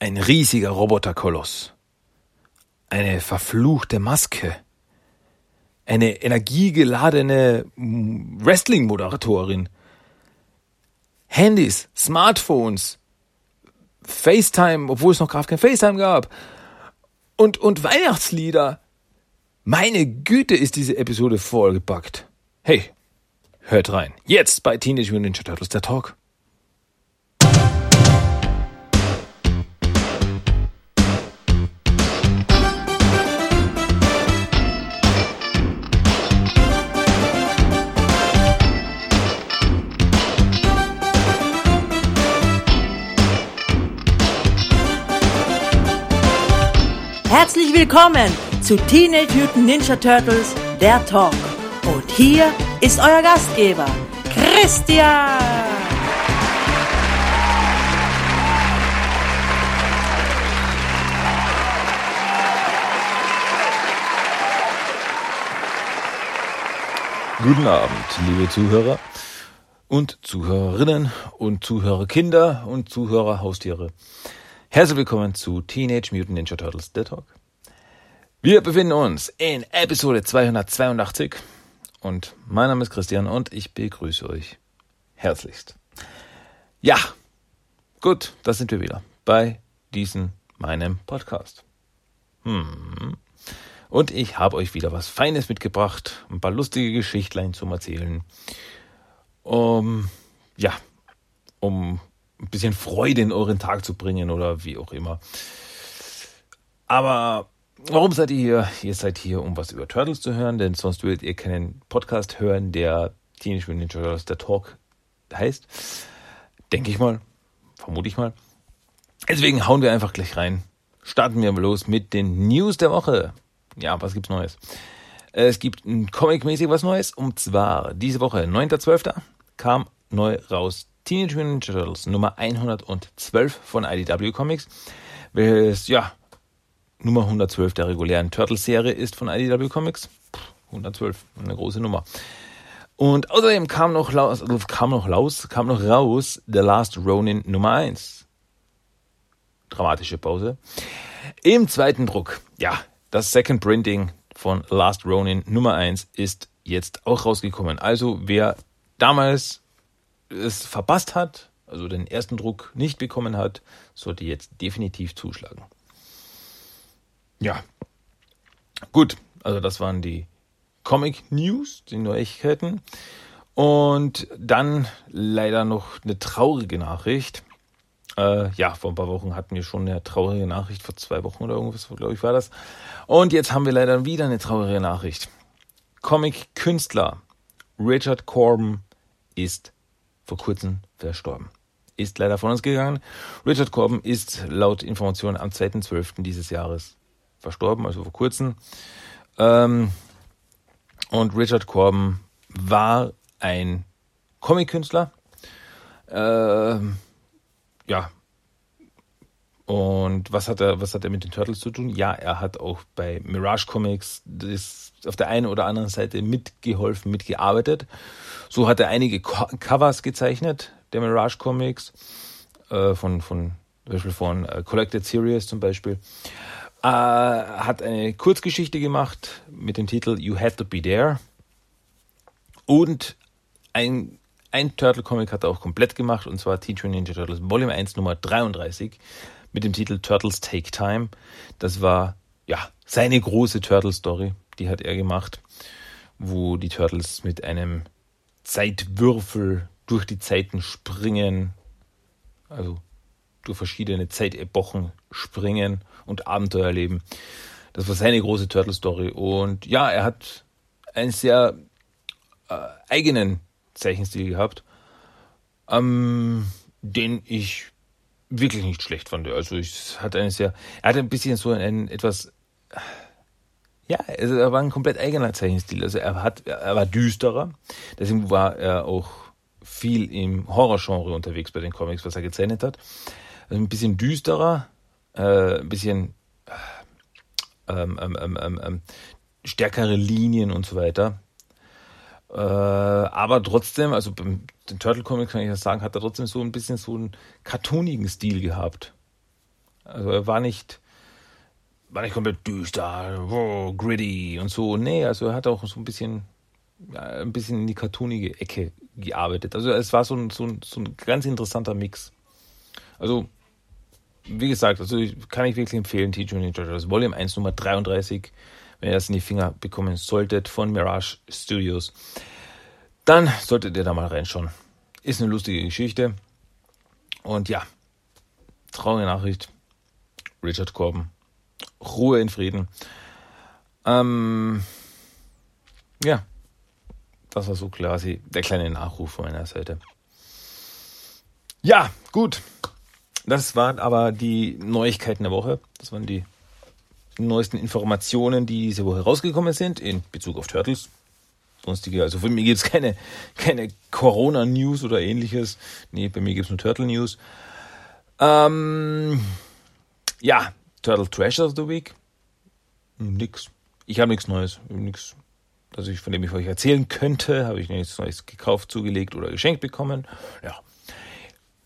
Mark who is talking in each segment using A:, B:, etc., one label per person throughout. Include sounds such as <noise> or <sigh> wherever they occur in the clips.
A: Ein riesiger Roboterkoloss. Eine verfluchte Maske. Eine energiegeladene Wrestling-Moderatorin. Handys, Smartphones, FaceTime, obwohl es noch gerade kein FaceTime gab. Und, und Weihnachtslieder. Meine Güte ist diese Episode vollgepackt. Hey, hört rein. Jetzt bei Teenage Mutant Ninja Turtles, der Talk.
B: Herzlich willkommen zu Teenage Mutant Ninja Turtles, der Talk. Und hier ist euer Gastgeber, Christian.
A: Guten Abend, liebe Zuhörer und Zuhörerinnen und Zuhörerkinder und Zuhörerhaustiere. Herzlich willkommen zu Teenage Mutant Ninja Turtles The Talk. Wir befinden uns in Episode 282 und mein Name ist Christian und ich begrüße euch herzlichst. Ja, gut, da sind wir wieder bei diesem meinem Podcast. Hm. Und ich habe euch wieder was Feines mitgebracht, ein paar lustige Geschichtlein zum Erzählen. Um, ja, um ein bisschen Freude in euren Tag zu bringen oder wie auch immer. Aber warum seid ihr hier? Ihr seid hier, um was über Turtles zu hören, denn sonst würdet ihr keinen Podcast hören, der Teenage Mutant Ninja Turtles der Talk heißt. Denke ich mal. Vermute ich mal. Deswegen hauen wir einfach gleich rein. Starten wir mal los mit den News der Woche. Ja, was gibt's Neues? Es gibt Comic-mäßig was Neues. Und zwar diese Woche, 9.12. kam neu raus Teenage Mutant Ninja Turtles Nummer 112 von IDW Comics, welches ja Nummer 112 der regulären Turtles-Serie ist von IDW Comics. 112, eine große Nummer. Und außerdem kam noch, raus, kam noch raus, kam noch raus The Last Ronin Nummer 1. Dramatische Pause. Im zweiten Druck, ja, das Second Printing von Last Ronin Nummer 1 ist jetzt auch rausgekommen. Also wer damals es verpasst hat, also den ersten Druck nicht bekommen hat, sollte jetzt definitiv zuschlagen. Ja, gut, also das waren die Comic News, die Neuigkeiten. Und dann leider noch eine traurige Nachricht. Äh, ja, vor ein paar Wochen hatten wir schon eine traurige Nachricht, vor zwei Wochen oder irgendwas, glaube ich, war das. Und jetzt haben wir leider wieder eine traurige Nachricht. Comic-Künstler Richard Corbin ist vor kurzem verstorben. Ist leider von uns gegangen. Richard Corbin ist laut Informationen am 2.12. dieses Jahres verstorben, also vor kurzem. Ähm, und Richard Corbin war ein Comic-Künstler. Ähm, ja. Und was hat er, was hat er mit den Turtles zu tun? Ja, er hat auch bei Mirage Comics das auf der einen oder anderen Seite mitgeholfen, mitgearbeitet. So hat er einige Co Covers gezeichnet, der Mirage Comics, äh, von, von, zum Beispiel von äh, Collected Series zum Beispiel. Äh, hat eine Kurzgeschichte gemacht mit dem Titel You Have to Be There. Und ein, ein Turtle-Comic hat er auch komplett gemacht, und zwar Teenage Ninja Turtles Volume 1 Nummer 33 mit dem Titel Turtles Take Time. Das war ja seine große Turtle-Story, die hat er gemacht, wo die Turtles mit einem Zeitwürfel durch die Zeiten springen, also durch verschiedene Zeitepochen springen und Abenteuer erleben. Das war seine große Turtle-Story. Und ja, er hat einen sehr äh, eigenen Zeichenstil gehabt, ähm, den ich wirklich nicht schlecht fand. Also ich hatte eine sehr, er hatte ein bisschen so einen etwas ja, also er war ein komplett eigener Zeichenstil. Also er hat, er war düsterer. Deswegen war er auch viel im Horrorgenre unterwegs bei den Comics, was er gezeichnet hat. Also ein bisschen düsterer, äh, ein bisschen ähm, ähm, ähm, ähm, ähm stärkere Linien und so weiter. Äh, aber trotzdem, also beim den Turtle Comics kann ich ja sagen, hat er trotzdem so ein bisschen so einen cartoonigen Stil gehabt. Also er war nicht, war nicht komplett düster, oh, gritty und so. Nee, also er hat auch so ein bisschen, ein bisschen in die cartoonige Ecke gearbeitet. Also es war so ein, so ein, so ein ganz interessanter Mix. Also, wie gesagt, also kann ich wirklich empfehlen, Teach Ninja Turtles Volume 1 Nummer 33, wenn ihr das in die Finger bekommen solltet von Mirage Studios, dann solltet ihr da mal reinschauen. Ist eine lustige Geschichte. Und ja, traurige Nachricht. Richard Corbin. Ruhe in Frieden. Ähm, ja, das war so quasi der kleine Nachruf von meiner Seite. Ja, gut. Das waren aber die Neuigkeiten der Woche. Das waren die neuesten Informationen, die diese Woche rausgekommen sind in Bezug auf Turtles. Sonstige, also von mir gibt es keine, keine Corona-News oder ähnliches. Nee, bei mir gibt es nur Turtle-News. Ähm, ja, Turtle Treasure of the Week. Nix. Ich habe nichts Neues. Nichts, das ich, von dem ich euch erzählen könnte. Habe ich nichts Neues gekauft, zugelegt oder geschenkt bekommen. Ja.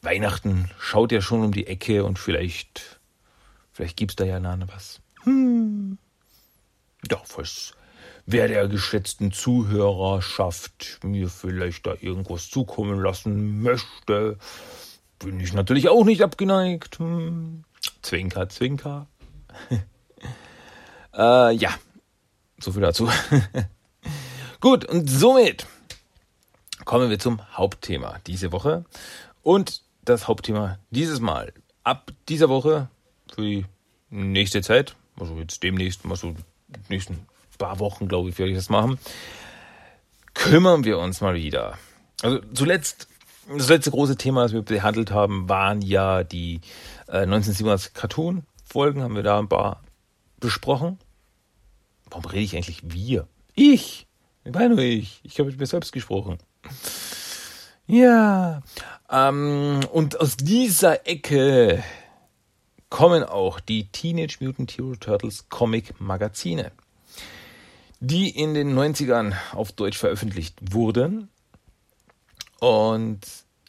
A: Weihnachten schaut ja schon um die Ecke und vielleicht, vielleicht gibt's da ja noch was. Hm. Ja, falls wer der geschätzten Zuhörerschaft mir vielleicht da irgendwas zukommen lassen möchte, bin ich natürlich auch nicht abgeneigt. Hm. Zwinker, Zwinker. <laughs> äh, ja, so viel dazu. <laughs> Gut, und somit kommen wir zum Hauptthema diese Woche. Und das Hauptthema dieses Mal. Ab dieser Woche für die nächste Zeit, also jetzt demnächst, mal so die nächsten paar Wochen, glaube ich, werde ich das machen, kümmern wir uns mal wieder. Also zuletzt, das letzte große Thema, das wir behandelt haben, waren ja die äh, 1987 Cartoon-Folgen, haben wir da ein paar besprochen. Warum rede ich eigentlich wir? Ich! Ich meine nur ich. Ich habe mit mir selbst gesprochen. Ja. Ähm, und aus dieser Ecke kommen auch die Teenage Mutant Hero Turtles Comic Magazine, die in den 90ern auf Deutsch veröffentlicht wurden. Und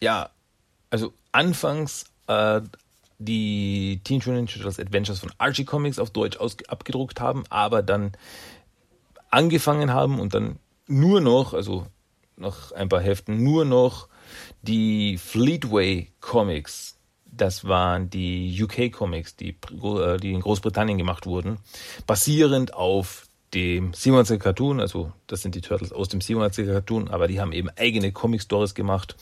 A: ja, also anfangs äh, die Teenage Mutant Turtles Adventures von Archie Comics auf Deutsch abgedruckt haben, aber dann angefangen haben und dann nur noch, also nach ein paar Heften, nur noch die Fleetway Comics, das waren die UK Comics, die, äh, die in Großbritannien gemacht wurden, basierend auf dem 27er Cartoon, also das sind die Turtles aus dem 27er Cartoon, aber die haben eben eigene Comic Stories gemacht.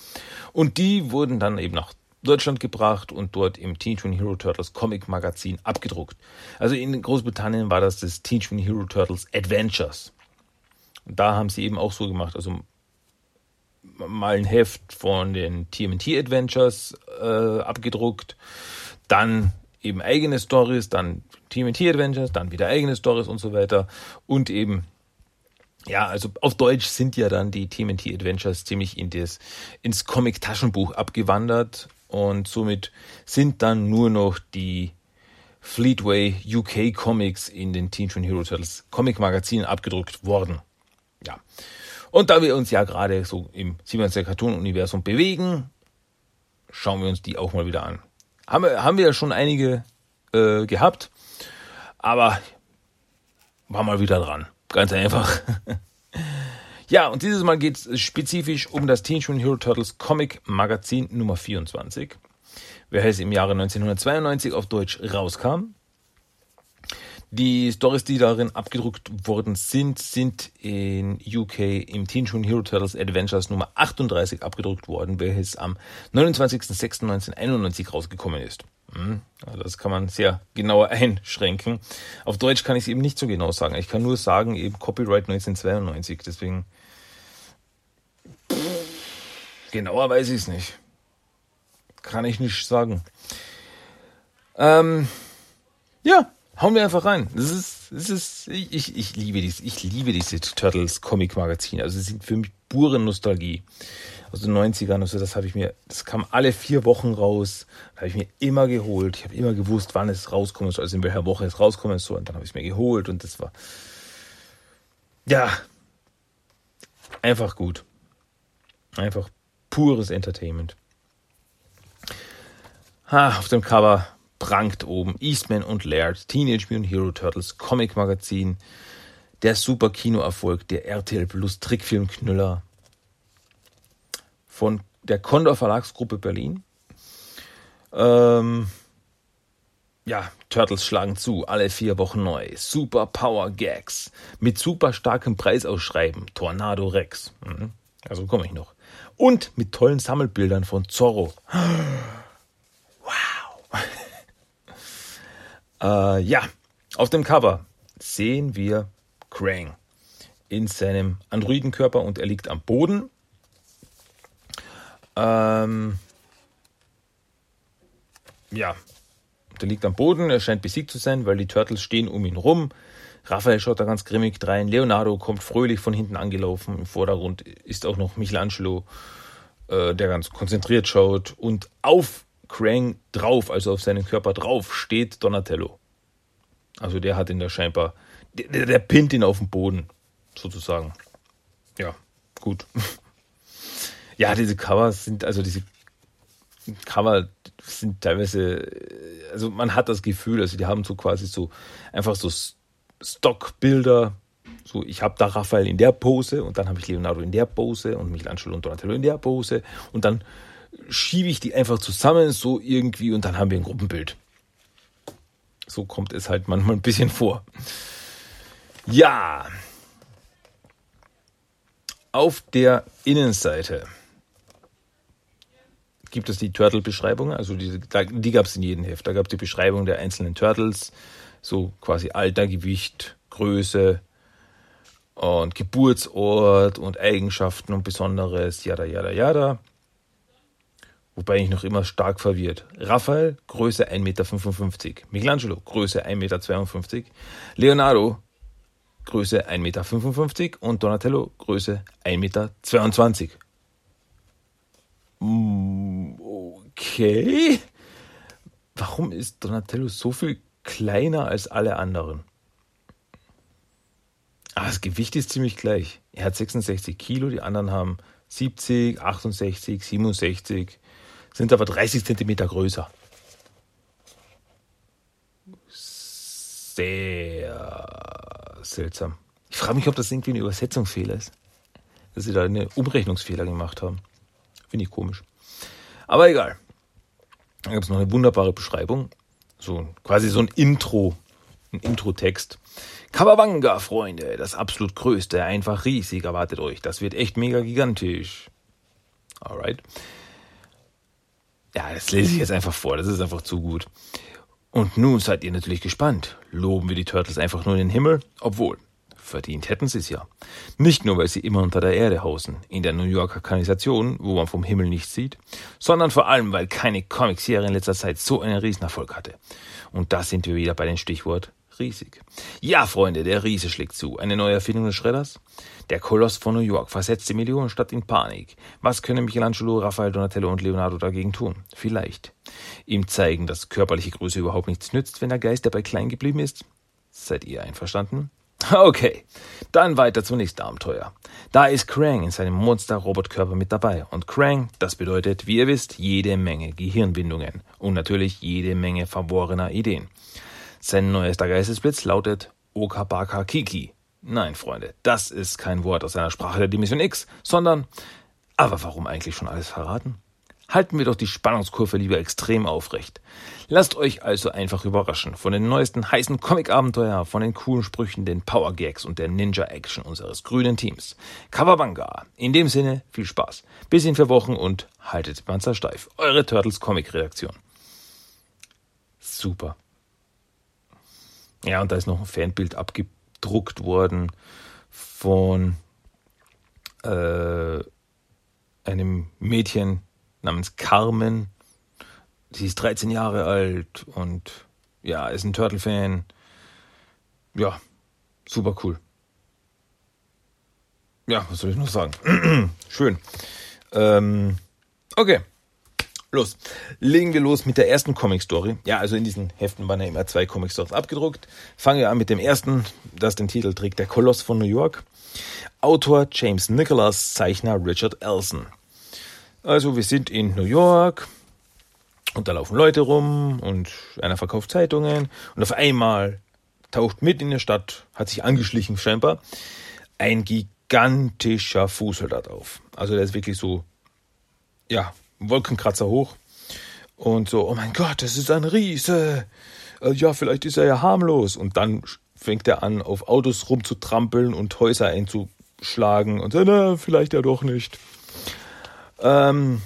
A: Und die wurden dann eben nach Deutschland gebracht und dort im Teenage Mutant Hero Turtles Comic Magazin abgedruckt. Also in Großbritannien war das das Teenage Mutant Hero Turtles Adventures. Und da haben sie eben auch so gemacht, also mal ein Heft von den TMT Adventures äh, abgedruckt, dann eben eigene Stories, dann TMT Adventures, dann wieder eigene Stories und so weiter und eben ja, also auf Deutsch sind ja dann die TMT Adventures ziemlich in das, ins Comic-Taschenbuch abgewandert und somit sind dann nur noch die Fleetway UK Comics in den Teen Hero Turtles Comic Magazinen abgedruckt worden. Ja. Und da wir uns ja gerade so im 27 Cartoon-Universum bewegen, schauen wir uns die auch mal wieder an. Haben wir, haben wir ja schon einige äh, gehabt, aber war mal wieder dran. Ganz einfach. <laughs> ja, und dieses Mal geht es spezifisch um das Teen Mutant Hero Turtles Comic Magazin Nummer 24, welches im Jahre 1992 auf Deutsch rauskam. Die Stories, die darin abgedruckt worden sind, sind in UK im Teen Mutant Hero Turtles Adventures Nummer 38 abgedruckt worden, welches am 29.06.1991 rausgekommen ist. Hm, also das kann man sehr genauer <laughs> einschränken. Auf Deutsch kann ich es eben nicht so genau sagen. Ich kann nur sagen, eben Copyright 1992. Deswegen genauer weiß ich es nicht. Kann ich nicht sagen. Ähm, ja, Hauen wir einfach rein. Das ist, das ist, ich, ich liebe dies, ich liebe diese Turtles Comic Magazine. Also sie sind für mich pure Nostalgie. Aus den 90ern, also das habe ich mir, das kam alle vier Wochen raus. Habe ich mir immer geholt. Ich habe immer gewusst, wann es rauskommen soll, also in welcher Woche es rauskommen soll. Und dann habe ich es mir geholt und das war, ja, einfach gut. Einfach pures Entertainment. Ha, auf dem Cover prangt oben Eastman und Laird, Teenage Mutant Hero Turtles, Comic Magazin, der super Kinoerfolg, der RTL Plus Trickfilmknüller von der Condor Verlagsgruppe Berlin. Ähm, ja, Turtles schlagen zu, alle vier Wochen neu. Super Power Gags mit super starkem Preisausschreiben. Tornado Rex. Mhm. Also komme ich noch. Und mit tollen Sammelbildern von Zorro. Äh, ja, auf dem Cover sehen wir Krang in seinem Androidenkörper und er liegt am Boden. Ähm, ja, der liegt am Boden, er scheint besiegt zu sein, weil die Turtles stehen um ihn rum. Raphael schaut da ganz grimmig rein. Leonardo kommt fröhlich von hinten angelaufen. Im Vordergrund ist auch noch Michelangelo, äh, der ganz konzentriert schaut. Und auf Krang drauf, also auf seinen Körper drauf, steht Donatello. Also der hat ihn da scheinbar, der, der pinnt ihn auf den Boden, sozusagen. Ja, gut. <laughs> ja, diese Covers sind, also diese Cover sind teilweise, also man hat das Gefühl, also die haben so quasi so einfach so Stockbilder. So, ich habe da Raphael in der Pose und dann habe ich Leonardo in der Pose und Michelangelo und Donatello in der Pose und dann schiebe ich die einfach zusammen so irgendwie und dann haben wir ein Gruppenbild. So kommt es halt manchmal ein bisschen vor. Ja. Auf der Innenseite gibt es die Turtle-Beschreibung, also die, die gab es in jedem Heft. Da gab es die Beschreibung der einzelnen Turtles, so quasi Alter, Gewicht, Größe und Geburtsort und Eigenschaften und Besonderes, yada, yada, yada. Wobei ich noch immer stark verwirrt. Raphael, Größe 1,55 Meter. Michelangelo, Größe 1,52 Meter. Leonardo, Größe 1,55 Meter. Und Donatello, Größe 1,22 Meter. Okay. Warum ist Donatello so viel kleiner als alle anderen? Ah, das Gewicht ist ziemlich gleich. Er hat 66 Kilo, die anderen haben 70, 68, 67, sind aber 30 Zentimeter größer. Sehr seltsam. Ich frage mich, ob das irgendwie ein Übersetzungsfehler ist. Dass sie da einen Umrechnungsfehler gemacht haben. Finde ich komisch. Aber egal. Da gibt es noch eine wunderbare Beschreibung. So quasi so ein Intro, ein Intro-Text. Kawabanga, Freunde, das absolut größte, einfach riesig, erwartet euch. Das wird echt mega gigantisch. Alright. Ja, das lese ich jetzt einfach vor, das ist einfach zu gut. Und nun seid ihr natürlich gespannt. Loben wir die Turtles einfach nur in den Himmel? Obwohl, Verdient hätten sie es ja. Nicht nur, weil sie immer unter der Erde hausen, in der New Yorker Kanalisation, wo man vom Himmel nichts sieht, sondern vor allem, weil keine Comicserie in letzter Zeit so einen Riesenerfolg hatte. Und da sind wir wieder bei dem Stichwort riesig. Ja, Freunde, der Riese schlägt zu. Eine neue Erfindung des Schredders? Der Koloss von New York versetzt die Millionenstadt in Panik. Was können Michelangelo, Raphael, Donatello und Leonardo dagegen tun? Vielleicht. Ihm zeigen, dass körperliche Größe überhaupt nichts nützt, wenn der Geist dabei klein geblieben ist? Seid ihr einverstanden? <laughs> Okay, dann weiter zum nächsten Abenteuer. Da ist Krang in seinem Monster-Robotkörper mit dabei. Und Krang, das bedeutet, wie ihr wisst, jede Menge Gehirnbindungen und natürlich jede Menge verborener Ideen. Sein neuester Geistesblitz lautet Okabaka Kiki. Nein, Freunde, das ist kein Wort aus einer Sprache der Dimension X, sondern, aber warum eigentlich schon alles verraten? halten wir doch die Spannungskurve lieber extrem aufrecht. Lasst euch also einfach überraschen von den neuesten heißen Comic-Abenteuer, von den coolen Sprüchen, den Power-Gags und der Ninja-Action unseres grünen Teams. Kawabanga. In dem Sinne, viel Spaß. Bis in vier Wochen und haltet Panzer steif. Eure Turtles Comic-Redaktion. Super. Ja, und da ist noch ein Fanbild abgedruckt worden von äh, einem Mädchen, namens Carmen. Sie ist 13 Jahre alt und ja, ist ein Turtle-Fan. Ja, super cool. Ja, was soll ich noch sagen? <clears throat> Schön. Ähm, okay. Los. Legen wir los mit der ersten Comic-Story. Ja, also in diesen Heften waren ja immer zwei Comic-Stories abgedruckt. Fangen wir an mit dem ersten, das den Titel trägt Der Koloss von New York. Autor James Nicholas, Zeichner Richard Elson. Also wir sind in New York Und da laufen Leute rum und einer verkauft Zeitungen und auf einmal taucht mit in der Stadt, hat sich angeschlichen scheinbar, ein gigantischer Fußsoldat auf. Also der ist wirklich so, ja, Wolkenkratzer hoch und so, oh mein Gott, das ist ein Riese. Äh, ja, vielleicht ist er ja harmlos. Und dann fängt er an, auf Autos rumzutrampeln und Häuser einzuschlagen und so, na, vielleicht ja doch nicht. Ähm,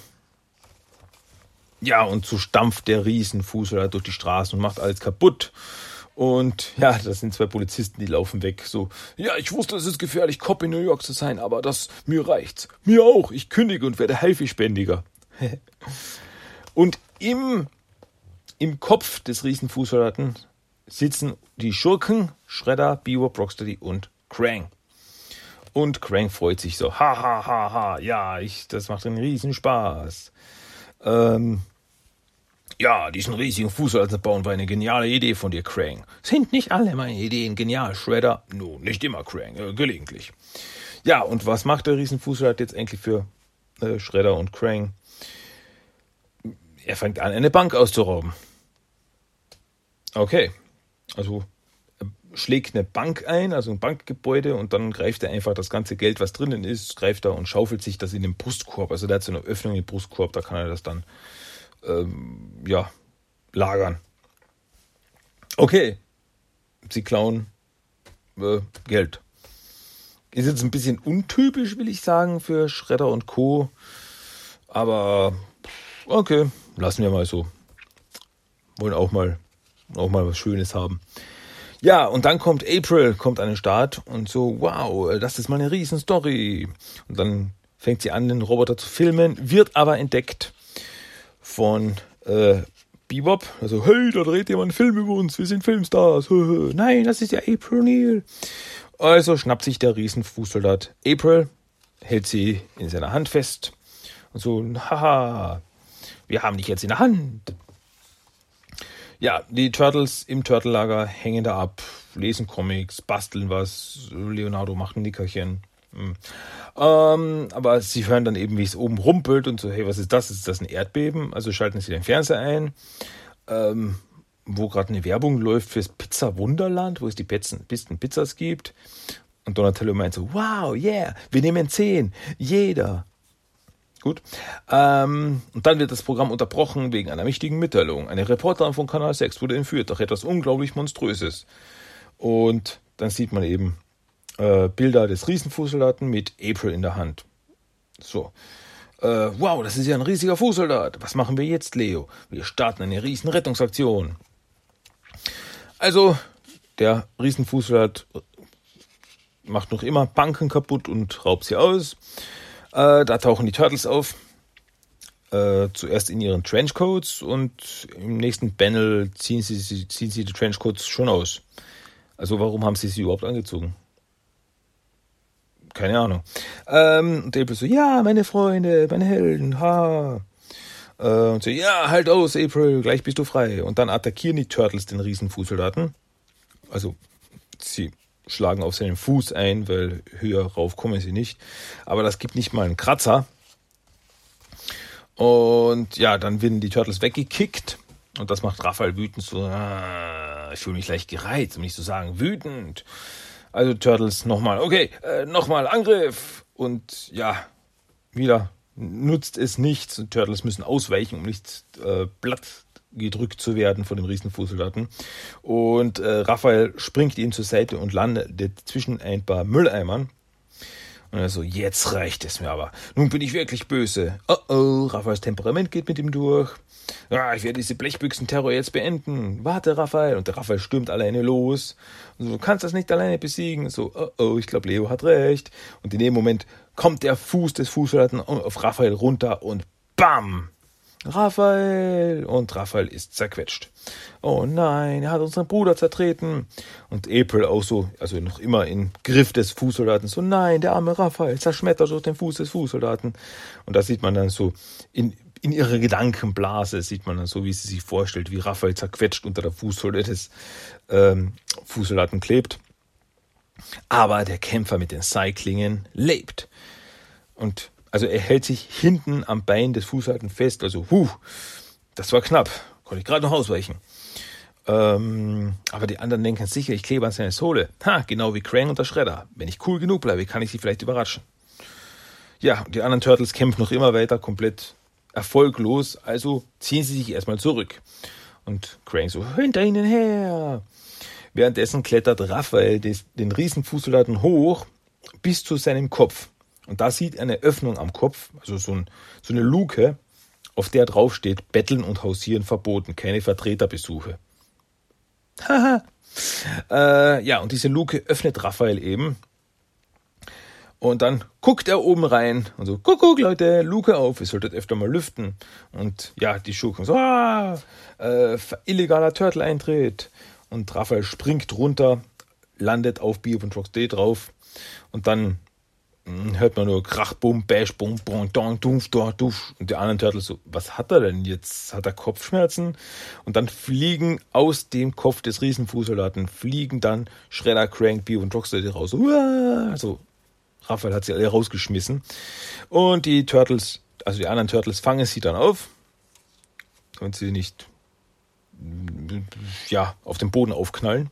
A: ja, und so stampft der Riesenfußballer durch die Straßen und macht alles kaputt. Und ja, das sind zwei Polizisten, die laufen weg. So, ja, ich wusste, es ist gefährlich, Cop in New York zu sein, aber das, mir reicht's. Mir auch. Ich kündige und werde Haifischbändiger. <laughs> und im, im Kopf des Riesenfußsoldaten sitzen die Schurken, Shredder, Bebop, Rocksteady und Krang. Und Krang freut sich so, ha, ha, ha, ha, ja, ich, das macht einen Riesenspaß. Ähm, ja, diesen riesigen Fußsoldaten bauen war eine geniale Idee von dir, Krang. Sind nicht alle meine Ideen genial, Shredder? No, nicht immer, Krang, äh, gelegentlich. Ja, und was macht der Riesenfußsoldat jetzt eigentlich für äh, Shredder und Krang? Er fängt an, eine Bank auszurauben. Okay, also schlägt eine Bank ein, also ein Bankgebäude, und dann greift er einfach das ganze Geld, was drinnen ist, greift er und schaufelt sich das in den Brustkorb. Also der hat so eine Öffnung im Brustkorb, da kann er das dann ähm, ja lagern. Okay, sie klauen äh, Geld. Ist jetzt ein bisschen untypisch, will ich sagen, für Schredder und Co. Aber okay, lassen wir mal so. Wollen auch mal, auch mal was Schönes haben. Ja, und dann kommt April, kommt an den Start und so, wow, das ist mal eine Riesenstory. Und dann fängt sie an, den Roboter zu filmen, wird aber entdeckt von äh, Bebop. Also, hey, da dreht jemand einen Film über uns, wir sind Filmstars. Nein, das ist ja April Neal. Also schnappt sich der Riesenfußsoldat April, hält sie in seiner Hand fest und so, haha, wir haben dich jetzt in der Hand. Ja, die Turtles im Turtellager hängen da ab, lesen Comics, basteln was, Leonardo macht ein Nickerchen. Hm. Ähm, aber sie hören dann eben, wie es oben rumpelt und so, hey, was ist das? Ist das ein Erdbeben? Also schalten sie den Fernseher ein, ähm, wo gerade eine Werbung läuft fürs Pizza Wunderland, wo es die besten Pizzas gibt. Und Donatello meint so, wow, yeah, wir nehmen zehn, jeder. Gut. Ähm, und dann wird das Programm unterbrochen wegen einer wichtigen Mitteilung. Eine Reporterin von Kanal 6 wurde entführt, doch etwas unglaublich Monströses. Und dann sieht man eben äh, Bilder des Riesenfußsoldaten mit April in der Hand. So. Äh, wow, das ist ja ein riesiger Fußsoldat. Was machen wir jetzt, Leo? Wir starten eine riesen Rettungsaktion. Also, der Riesenfußsoldat macht noch immer Banken kaputt und raubt sie aus. Äh, da tauchen die Turtles auf. Äh, zuerst in ihren Trenchcoats und im nächsten Panel ziehen sie, ziehen sie die Trenchcoats schon aus. Also warum haben sie sie überhaupt angezogen? Keine Ahnung. Ähm, und April so, ja, meine Freunde, meine Helden, ha. Äh, und so, ja, halt aus, April, gleich bist du frei. Und dann attackieren die Turtles den Riesenfußsoldaten. Also, sie schlagen auf seinen Fuß ein, weil höher rauf kommen sie nicht. Aber das gibt nicht mal einen Kratzer. Und ja, dann werden die Turtles weggekickt. Und das macht Raphael wütend. So, ah, ich fühle mich leicht gereizt, um nicht zu sagen wütend. Also Turtles nochmal, okay, äh, nochmal Angriff. Und ja, wieder nutzt es nichts. Turtles müssen ausweichen, um nicht äh, platt gedrückt zu werden von dem Riesenfußsoldaten. Und äh, Raphael springt ihm zur Seite und landet zwischen ein paar Mülleimern. Und er so, jetzt reicht es mir aber. Nun bin ich wirklich böse. Oh oh, Raphaels Temperament geht mit ihm durch. Ja, ich werde diese Blechbüchsen-Terror jetzt beenden. Warte, Raphael. Und der Raphael stürmt alleine los. Und so, du kannst das nicht alleine besiegen. So, oh oh, ich glaube, Leo hat recht. Und in dem Moment kommt der Fuß des Fußsoldaten auf Raphael runter und BAM! Raphael! Und Raphael ist zerquetscht. Oh nein, er hat unseren Bruder zertreten. Und April auch so, also noch immer im Griff des Fußsoldaten, so nein, der arme Raphael zerschmettert durch den Fuß des Fußsoldaten. Und da sieht man dann so in, in ihrer Gedankenblase, sieht man dann so, wie sie sich vorstellt, wie Raphael zerquetscht unter der Fußsohle des ähm, Fußsoldaten klebt. Aber der Kämpfer mit den Cyclingen lebt. Und also er hält sich hinten am Bein des Fußsoldaten fest, also huh, das war knapp. Konnte ich gerade noch ausweichen. Ähm, aber die anderen denken sicher, ich klebe an seine Sohle. Ha, genau wie Krang und der Schredder. Wenn ich cool genug bleibe, kann ich sie vielleicht überraschen. Ja, die anderen Turtles kämpfen noch immer weiter, komplett erfolglos, also ziehen sie sich erstmal zurück. Und Krang so, hinter ihnen her. Währenddessen klettert Raphael den Riesenfußsoldaten hoch bis zu seinem Kopf. Und da sieht er eine Öffnung am Kopf, also so, ein, so eine Luke, auf der drauf steht, Betteln und Hausieren verboten, keine Vertreterbesuche. Haha. <laughs> äh, ja, und diese Luke öffnet Raphael eben. Und dann guckt er oben rein und so, guck, Leute, Luke auf, ihr solltet öfter mal lüften. Und ja, die Schurken so, ah, äh, illegaler Turtle-Eintritt. Und Raphael springt runter, landet auf Bio von D drauf. Und dann hört man nur Krach, Bum, Bash, Bum, Bum, Dong, Duf, Duf. Und die anderen Turtles so, was hat er denn jetzt? Hat er Kopfschmerzen? Und dann fliegen aus dem Kopf des Riesenfußsoldaten, fliegen dann Shredder, Crank, Bio und Rocksteady raus. Uah! Also, Raphael hat sie alle rausgeschmissen. Und die Turtles, also die anderen Turtles fangen sie dann auf. Und sie nicht, ja, auf dem Boden aufknallen.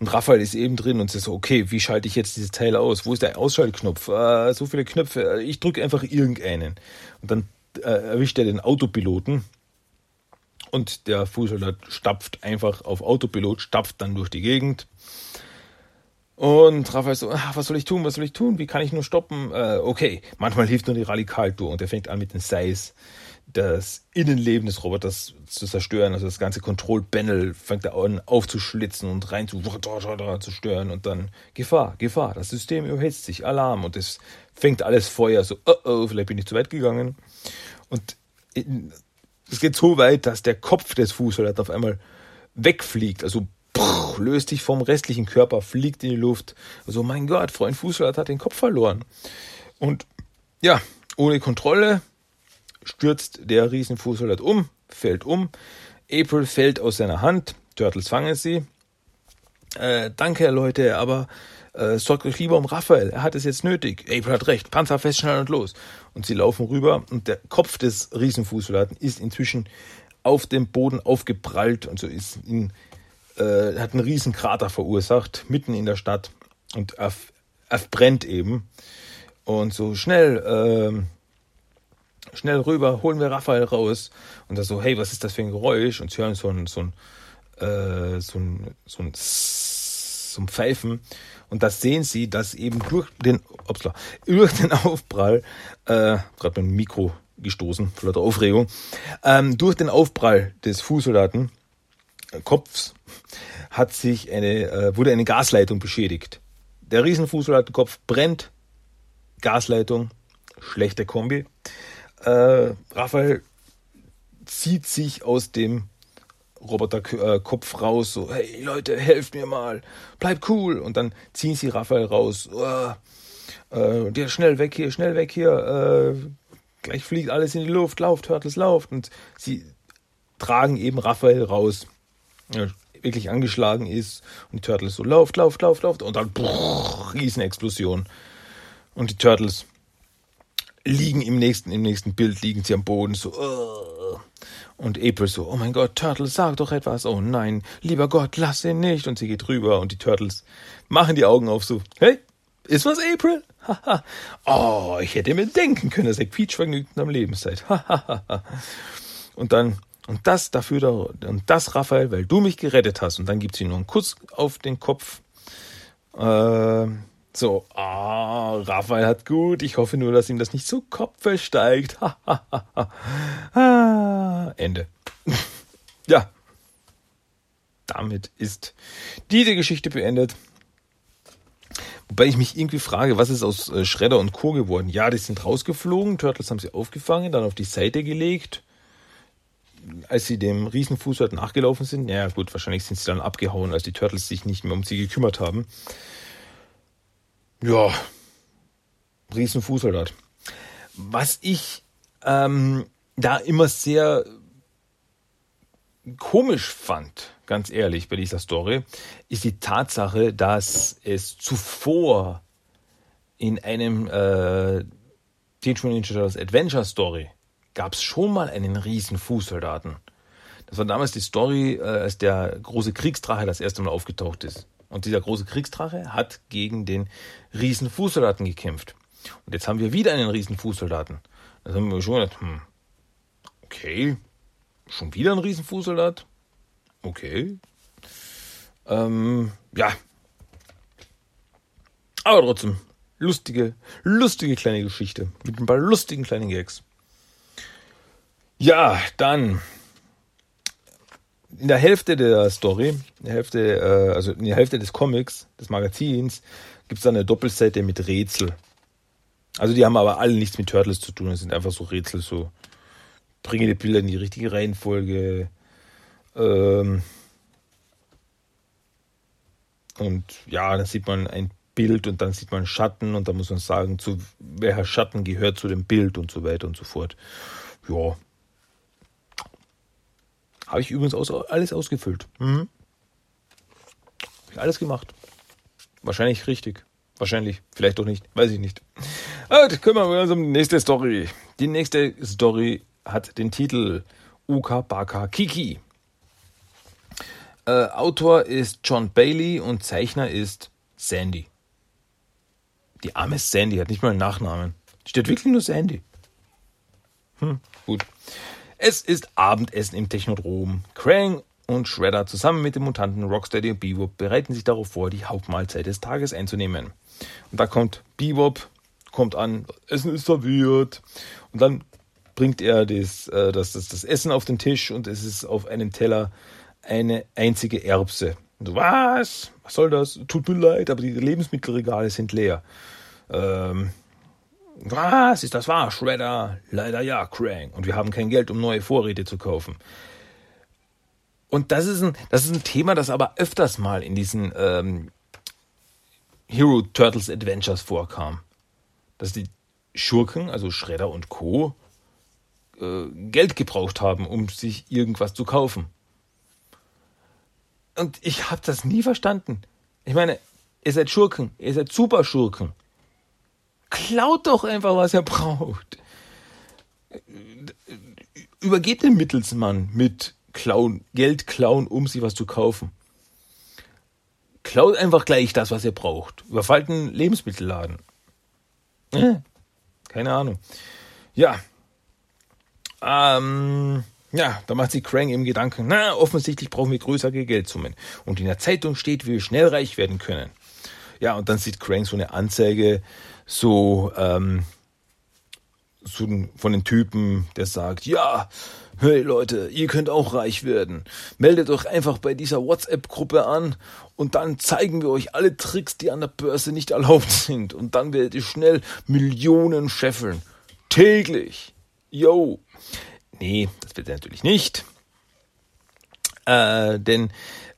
A: Und Raphael ist eben drin und sagt so, okay, wie schalte ich jetzt dieses Teil aus? Wo ist der Ausschaltknopf? Äh, so viele Knöpfe. Ich drücke einfach irgendeinen. Und dann äh, erwischt er den Autopiloten und der Fußsoldat stapft einfach auf Autopilot, stapft dann durch die Gegend. Und Raphael so, ach, was soll ich tun, was soll ich tun, wie kann ich nur stoppen? Äh, okay, manchmal hilft nur die Radikaltour und er fängt an mit den Seis das Innenleben des Roboters zu zerstören. Also das ganze Control-Panel fängt er an aufzuschlitzen und rein zu, zu stören und dann Gefahr, Gefahr. Das System überhitzt sich, Alarm und es fängt alles Feuer. So, oh oh, vielleicht bin ich zu weit gegangen. Und es geht so weit, dass der Kopf des Fußsoldaten auf einmal wegfliegt. Also pff, löst sich vom restlichen Körper, fliegt in die Luft. Also mein Gott, Freund Fußsoldat hat den Kopf verloren. Und ja, ohne Kontrolle stürzt der Riesenfußsoldat um, fällt um. April fällt aus seiner Hand. Turtles fangen sie. Äh, danke, Leute, aber äh, sorgt euch lieber um Raphael. Er hat es jetzt nötig. April hat recht. Panzer festschnallen und los. Und sie laufen rüber und der Kopf des Riesenfußsoldaten ist inzwischen auf dem Boden aufgeprallt und so ist in, äh, hat einen Riesenkrater verursacht, mitten in der Stadt und er, brennt eben. Und so schnell, äh, schnell rüber, holen wir Raphael raus. Und da so, hey, was ist das für ein Geräusch? Und sie hören so ein, so ein, äh, so ein, so ein, so ein Pfeifen. Und das sehen sie, dass eben durch den, upsla, durch den Aufprall, äh, gerade beim Mikro gestoßen, vor lauter Aufregung, ähm, durch den Aufprall des Fußsoldaten, äh, Kopfs, hat sich eine, äh, wurde eine Gasleitung beschädigt. Der Riesenfußsoldatenkopf brennt, Gasleitung, schlechte Kombi. Äh, Raphael zieht sich aus dem Roboterkopf äh, raus, so, hey Leute, helft mir mal, bleib cool. Und dann ziehen sie Raphael raus. Oh, äh, der schnell weg hier, schnell weg hier. Äh, gleich fliegt alles in die Luft, lauft, Turtles, lauft. Und sie tragen eben Raphael raus. Ja, wirklich angeschlagen ist. Und die Turtles so, lauft, lauft, lauft, lauft. Und dann brrr, Riesenexplosion. Und die Turtles liegen im nächsten, im nächsten Bild, liegen sie am Boden, so, uh. und April so, oh mein Gott, Turtles, sag doch etwas, oh nein, lieber Gott, lass ihn nicht, und sie geht rüber, und die Turtles machen die Augen auf, so, hey, ist was April? oh, ich hätte mir denken können, dass ihr quietschvergnügt am Leben seid. und dann, und das dafür, und das, Raphael, weil du mich gerettet hast, und dann gibt sie nur einen Kuss auf den Kopf, äh, so, ah, Raphael hat gut. Ich hoffe nur, dass ihm das nicht zu Kopf steigt. ah, Ende. <laughs> ja. Damit ist diese Geschichte beendet. Wobei ich mich irgendwie frage, was ist aus äh, Schredder und Co. geworden? Ja, die sind rausgeflogen, Turtles haben sie aufgefangen, dann auf die Seite gelegt. Als sie dem Riesenfußball nachgelaufen sind, ja gut, wahrscheinlich sind sie dann abgehauen, als die Turtles sich nicht mehr um sie gekümmert haben. Ja, Riesenfußsoldat. Was ich ähm, da immer sehr komisch fand, ganz ehrlich, bei dieser Story, ist die Tatsache, dass es zuvor in einem äh, Teenage Mutant Ninja Turtles Adventure Story gab es schon mal einen riesen Fußsoldaten. Das war damals die Story, äh, als der große Kriegsdrache das erste Mal aufgetaucht ist. Und dieser große Kriegsdrache hat gegen den riesen Fußsoldaten gekämpft. Und jetzt haben wir wieder einen riesen Fußsoldaten. Da haben wir schon gedacht, hm, okay, schon wieder ein riesen Fußsoldat? Okay. Ähm, ja. Aber trotzdem, lustige, lustige kleine Geschichte. Mit ein paar lustigen kleinen Gags. Ja, dann in der Hälfte der Story, in der Hälfte, äh, also in der Hälfte des Comics, des Magazins, gibt es dann eine Doppelseite mit Rätsel. Also die haben aber alle nichts mit Turtles zu tun, es sind einfach so Rätsel, so bringe die Bilder in die richtige Reihenfolge. Ähm und ja, dann sieht man ein Bild und dann sieht man Schatten und da muss man sagen, zu welcher Schatten gehört zu dem Bild und so weiter und so fort. Ja, habe ich übrigens aus, alles ausgefüllt. Mhm. Habe ich alles gemacht. Wahrscheinlich richtig. Wahrscheinlich. Vielleicht doch nicht. Weiß ich nicht. Gut, kümmern wir uns um die nächste Story. Die nächste Story hat den Titel Uka Baka Kiki. Äh, Autor ist John Bailey und Zeichner ist Sandy. Die arme Sandy hat nicht mal einen Nachnamen. Steht wirklich nur Sandy. Hm, gut. Es ist Abendessen im Technodrom. Krang und Shredder zusammen mit dem Mutanten Rocksteady und Bebop bereiten sich darauf vor, die Hauptmahlzeit des Tages einzunehmen. Und da kommt Bebop, kommt an, Essen ist serviert. Und dann bringt er das, äh, das, das, das Essen auf den Tisch und es ist auf einem Teller eine einzige Erbse. Und so, was? Was soll das? Tut mir leid, aber die Lebensmittelregale sind leer. Ähm, was? Ist das wahr, Shredder? Leider ja, Krang. Und wir haben kein Geld, um neue Vorräte zu kaufen. Und das ist ein, das ist ein Thema, das aber öfters mal in diesen ähm, Hero Turtles Adventures vorkam. Dass die Schurken, also Shredder und Co., äh, Geld gebraucht haben, um sich irgendwas zu kaufen. Und ich habe das nie verstanden. Ich meine, ihr seid Schurken, ihr seid Superschurken klaut doch einfach, was er braucht. Übergebt den Mittelsmann mit klauen, Geld klauen, um sich was zu kaufen. Klaut einfach gleich das, was er braucht. Überfallt einen Lebensmittelladen. Äh, keine Ahnung. Ja. Ähm, ja, da macht sich Krang im Gedanken, na, offensichtlich brauchen wir größere Geldsummen. Und in der Zeitung steht, wie wir schnell reich werden können. Ja, und dann sieht Krang so eine Anzeige, so, ähm, so von den Typen, der sagt, ja, hey Leute, ihr könnt auch reich werden. Meldet euch einfach bei dieser WhatsApp-Gruppe an und dann zeigen wir euch alle Tricks, die an der Börse nicht erlaubt sind. Und dann werdet ihr schnell Millionen scheffeln. Täglich. Yo. Nee, das wird er natürlich nicht. Äh, denn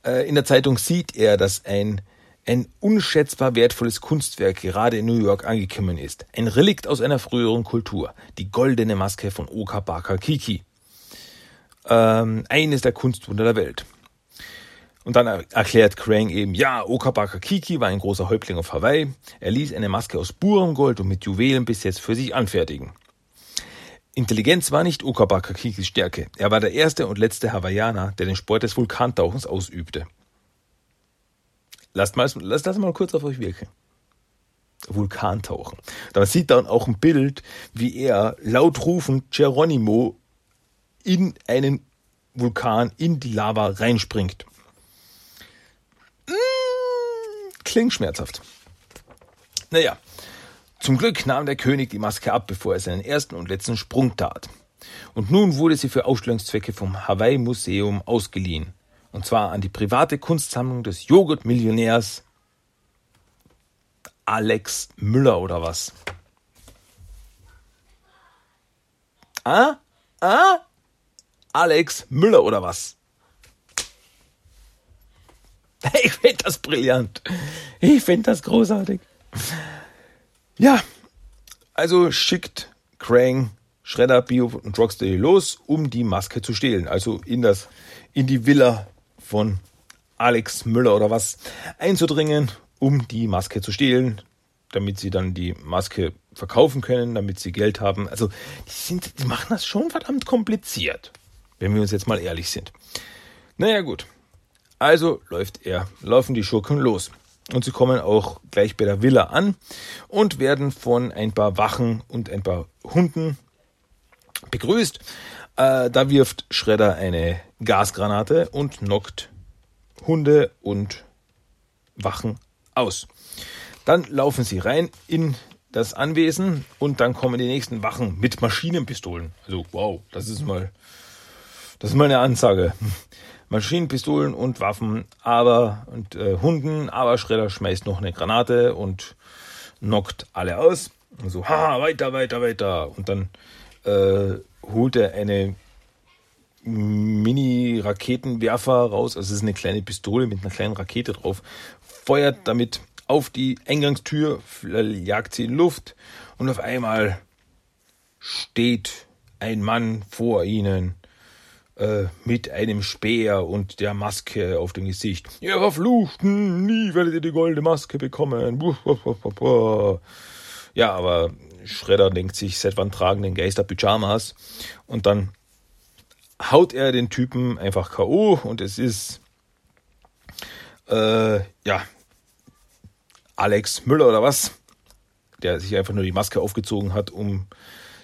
A: äh, in der Zeitung sieht er, dass ein ein unschätzbar wertvolles Kunstwerk gerade in New York angekommen ist. Ein Relikt aus einer früheren Kultur. Die goldene Maske von Oka Baka Kiki. Ähm, eines der Kunstwunder der Welt. Und dann erklärt Krang eben, ja, Okabaka Kiki war ein großer Häuptling auf Hawaii. Er ließ eine Maske aus Burengold und mit Juwelen bis jetzt für sich anfertigen. Intelligenz war nicht Okabaka Kikis Stärke. Er war der erste und letzte Hawaiianer, der den Sport des Vulkantauchens ausübte. Lasst mal, lasst das mal kurz auf euch wirken. Vulkantauchen. Da sieht dann auch ein Bild, wie er laut rufend Geronimo in einen Vulkan, in die Lava reinspringt. Mmh, klingt schmerzhaft. Naja, zum Glück nahm der König die Maske ab, bevor er seinen ersten und letzten Sprung tat. Und nun wurde sie für Ausstellungszwecke vom Hawaii Museum ausgeliehen. Und zwar an die private Kunstsammlung des Joghurtmillionärs Alex Müller oder was? Ah? Ah? Alex Müller oder was? <laughs> Ich finde das brillant. Ich finde das großartig. Ja, also schickt Krang, Shredder, Bio und Rocksteady los, um die Maske zu stehlen. Also in das, in die Villa von Alex Müller oder was einzudringen, um die Maske zu stehlen, damit sie dann die Maske verkaufen können, damit sie Geld haben. Also die, sind, die machen das schon verdammt kompliziert, wenn wir uns jetzt mal ehrlich sind. Naja gut, also läuft er, laufen die Schurken los. Und sie kommen auch gleich bei der Villa an und werden von ein paar Wachen und ein paar Hunden begrüßt. Äh, da wirft Schredder eine Gasgranate und knockt Hunde und Wachen aus. Dann laufen sie rein in das Anwesen und dann kommen die nächsten Wachen mit Maschinenpistolen. Also wow, das ist mal, das ist mal eine Ansage. <laughs> Maschinenpistolen und Waffen, aber und äh, Hunden, aber Schredder schmeißt noch eine Granate und knockt alle aus. Und so, ha, weiter, weiter, weiter. Und dann äh, holt er eine Mini-Raketenwerfer raus. Also es ist eine kleine Pistole mit einer kleinen Rakete drauf. Feuert damit auf die Eingangstür, jagt sie in Luft und auf einmal steht ein Mann vor ihnen äh, mit einem Speer und der Maske auf dem Gesicht. Ihr Verfluchten, nie werdet ihr die goldene Maske bekommen. Ja, aber Schredder denkt sich, seit wann tragen den Geister Pyjamas? Und dann haut er den Typen einfach K.O. und es ist äh, ja Alex Müller oder was, der sich einfach nur die Maske aufgezogen hat, um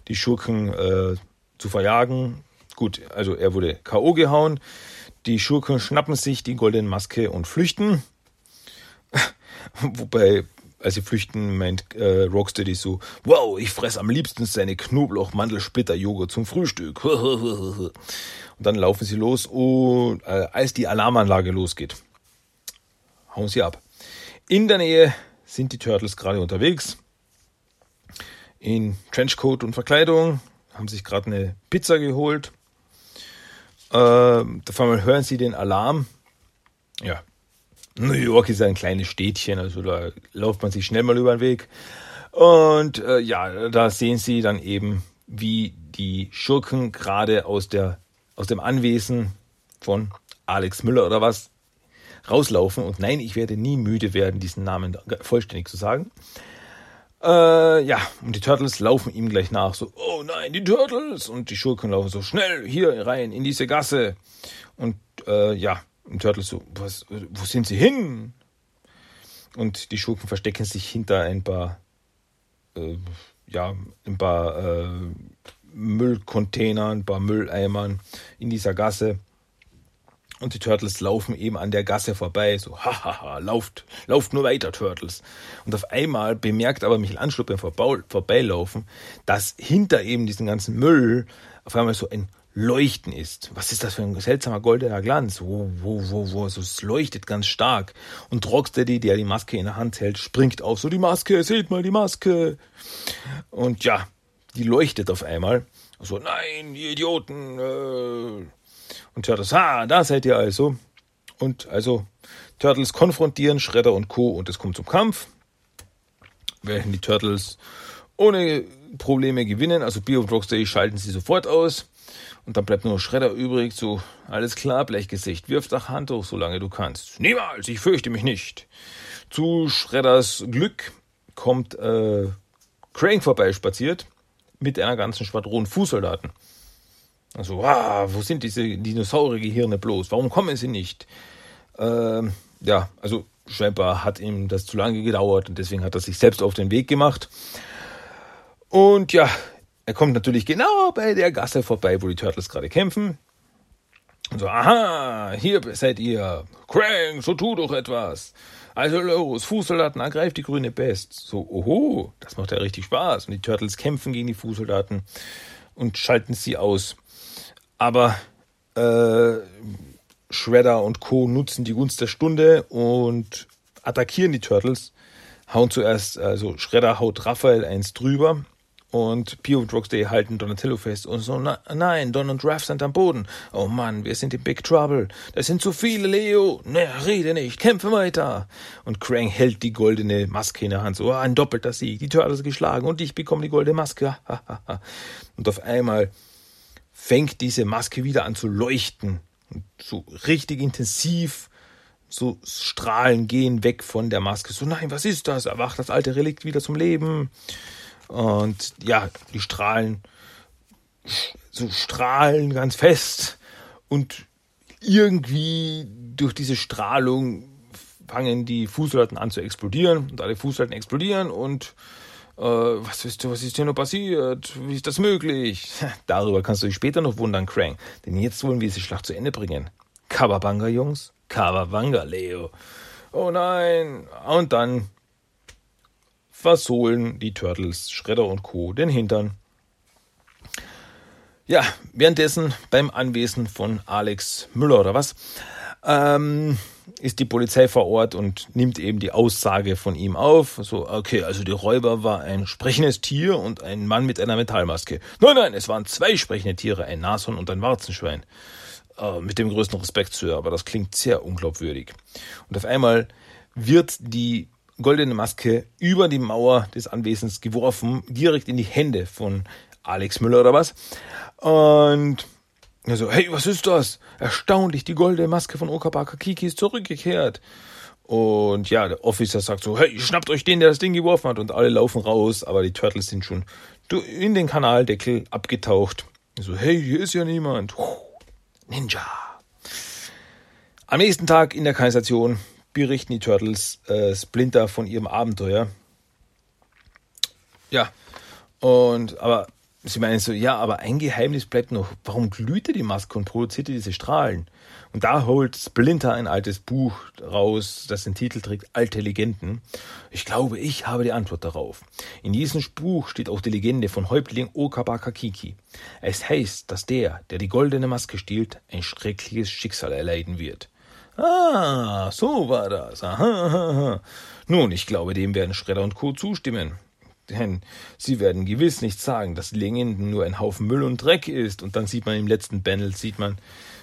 A: die Schurken äh, zu verjagen. Gut, also er wurde K.O. gehauen. Die Schurken schnappen sich die goldene Maske und flüchten. <laughs> Wobei, als sie flüchten, meint äh, Rocksteady so, wow, ich fress am liebsten seine Knoblauch-Mandelsplitter-Joghurt zum Frühstück. <laughs> und dann laufen sie los und äh, als die Alarmanlage losgeht, hauen sie ab. In der Nähe sind die Turtles gerade unterwegs. In Trenchcoat und Verkleidung, haben sich gerade eine Pizza geholt ähm, auf einmal hören sie den Alarm. Ja, New York ist ein kleines Städtchen, also da läuft man sich schnell mal über den Weg. Und äh, ja, da sehen sie dann eben, wie die Schurken gerade aus aus dem Anwesen von Alex Müller oder was rauslaufen. Und nein, ich werde nie müde werden, diesen Namen vollständig zu sagen. Äh, ja, und die Turtles laufen ihm gleich nach, so, oh nein, die Turtles! Und die Schurken laufen so, schnell, hier rein, in diese Gasse. Und äh, ja, die Turtles so, was, wo sind sie hin? Und die Schurken verstecken sich hinter ein paar, äh, ja, ein paar äh, Müllcontainern, ein paar Mülleimern in dieser Gasse. Und die Turtles laufen eben an der Gasse vorbei, so, hahaha, lauft, lauft nur weiter, Turtles. Und auf einmal bemerkt aber Michelangelo beim Vorbeilaufen, dass hinter eben diesen ganzen Müll auf einmal so ein Leuchten ist. Was ist das für ein seltsamer goldener Glanz? Wo, wo, wo, wo, so es leuchtet ganz stark. Und Rocksteady, der die Maske in der Hand hält, springt auf, so die Maske, seht mal die Maske. Und ja, die leuchtet auf einmal. So, nein, die Idioten, äh, und Turtles, ha, da seid ihr also. Und also Turtles konfrontieren Shredder und Co. und es kommt zum Kampf. Während die Turtles ohne Probleme gewinnen, also Bio und Rocksteady schalten sie sofort aus. Und dann bleibt nur Schredder übrig, so, alles klar, Blechgesicht, wirf das Handtuch, solange du kannst. Niemals, ich fürchte mich nicht. Zu Schredders Glück kommt äh, Crane vorbeispaziert mit einer ganzen Schwadron Fußsoldaten. Also, ah, wo sind diese Dinosaurier-Gehirne bloß? Warum kommen sie nicht? Ähm, ja, also scheinbar hat ihm das zu lange gedauert und deswegen hat er sich selbst auf den Weg gemacht. Und ja, er kommt natürlich genau bei der Gasse vorbei, wo die Turtles gerade kämpfen. Und so, aha, hier seid ihr. Krang, so tu doch etwas. Also los, Fußsoldaten, ergreift die grüne Pest. So, oho, das macht ja richtig Spaß. Und die Turtles kämpfen gegen die Fußsoldaten und schalten sie aus. Aber äh, Shredder und Co. nutzen die Gunst der Stunde und attackieren die Turtles. Hauen zuerst, also Shredder haut Raphael eins drüber und Pio und Rocksteady halten Donatello fest und so, na, nein, Don und Raph sind am Boden. Oh Mann, wir sind in Big Trouble. Das sind zu viele, Leo. Ne, rede nicht, kämpfe weiter. Und Krang hält die goldene Maske in der Hand. So, oh, ein doppelter Sieg. Die Turtles geschlagen und ich bekomme die goldene Maske. und auf einmal fängt diese Maske wieder an zu leuchten. So richtig intensiv, so Strahlen gehen weg von der Maske. So, nein, was ist das? Erwacht das alte Relikt wieder zum Leben. Und ja, die strahlen, so strahlen ganz fest und irgendwie durch diese Strahlung fangen die Fußsoldaten an zu explodieren und alle Fußsoldaten explodieren und äh, was, ist, was ist hier noch passiert? Wie ist das möglich? <laughs> Darüber kannst du dich später noch wundern, Krang. Denn jetzt wollen wir diese Schlacht zu Ende bringen. Kawabanga, Jungs. Kawabanga, Leo. Oh nein. Und dann versohlen die Turtles, Schredder und Co. den Hintern. Ja, währenddessen beim Anwesen von Alex Müller oder was, ähm, ist die Polizei vor Ort und nimmt eben die Aussage von ihm auf. So, okay, also der Räuber war ein sprechendes Tier und ein Mann mit einer Metallmaske. Nein, nein, es waren zwei sprechende Tiere, ein Nashorn und ein Warzenschwein. Äh, mit dem größten Respekt, Sir, aber das klingt sehr unglaubwürdig. Und auf einmal wird die goldene Maske über die Mauer des Anwesens geworfen, direkt in die Hände von Alex Müller oder was. Und er so, hey, was ist das? Erstaunlich, die goldene Maske von Okabaka Kiki ist zurückgekehrt. Und ja, der Officer sagt so, hey, schnappt euch den, der das Ding geworfen hat. Und alle laufen raus, aber die Turtles sind schon in den Kanaldeckel abgetaucht. So, hey, hier ist ja niemand. Ninja. Am nächsten Tag in der Kanalisation berichten die Turtles äh, Splinter von ihrem Abenteuer. Ja, und aber Sie meinen so, ja, aber ein Geheimnis bleibt noch. Warum glühte die Maske und produzierte diese Strahlen? Und da holt Splinter ein altes Buch raus, das den Titel trägt Alte Legenden. Ich glaube, ich habe die Antwort darauf. In diesem Buch steht auch die Legende von Häuptling Okabaka Kiki. Es heißt, dass der, der die goldene Maske stiehlt, ein schreckliches Schicksal erleiden wird. Ah, so war das. Aha, aha, aha. Nun, ich glaube, dem werden Schredder und Co. zustimmen. Denn sie werden gewiss nicht sagen, dass Legenden nur ein Haufen Müll und Dreck ist. Und dann sieht man im letzten Panel, sieht man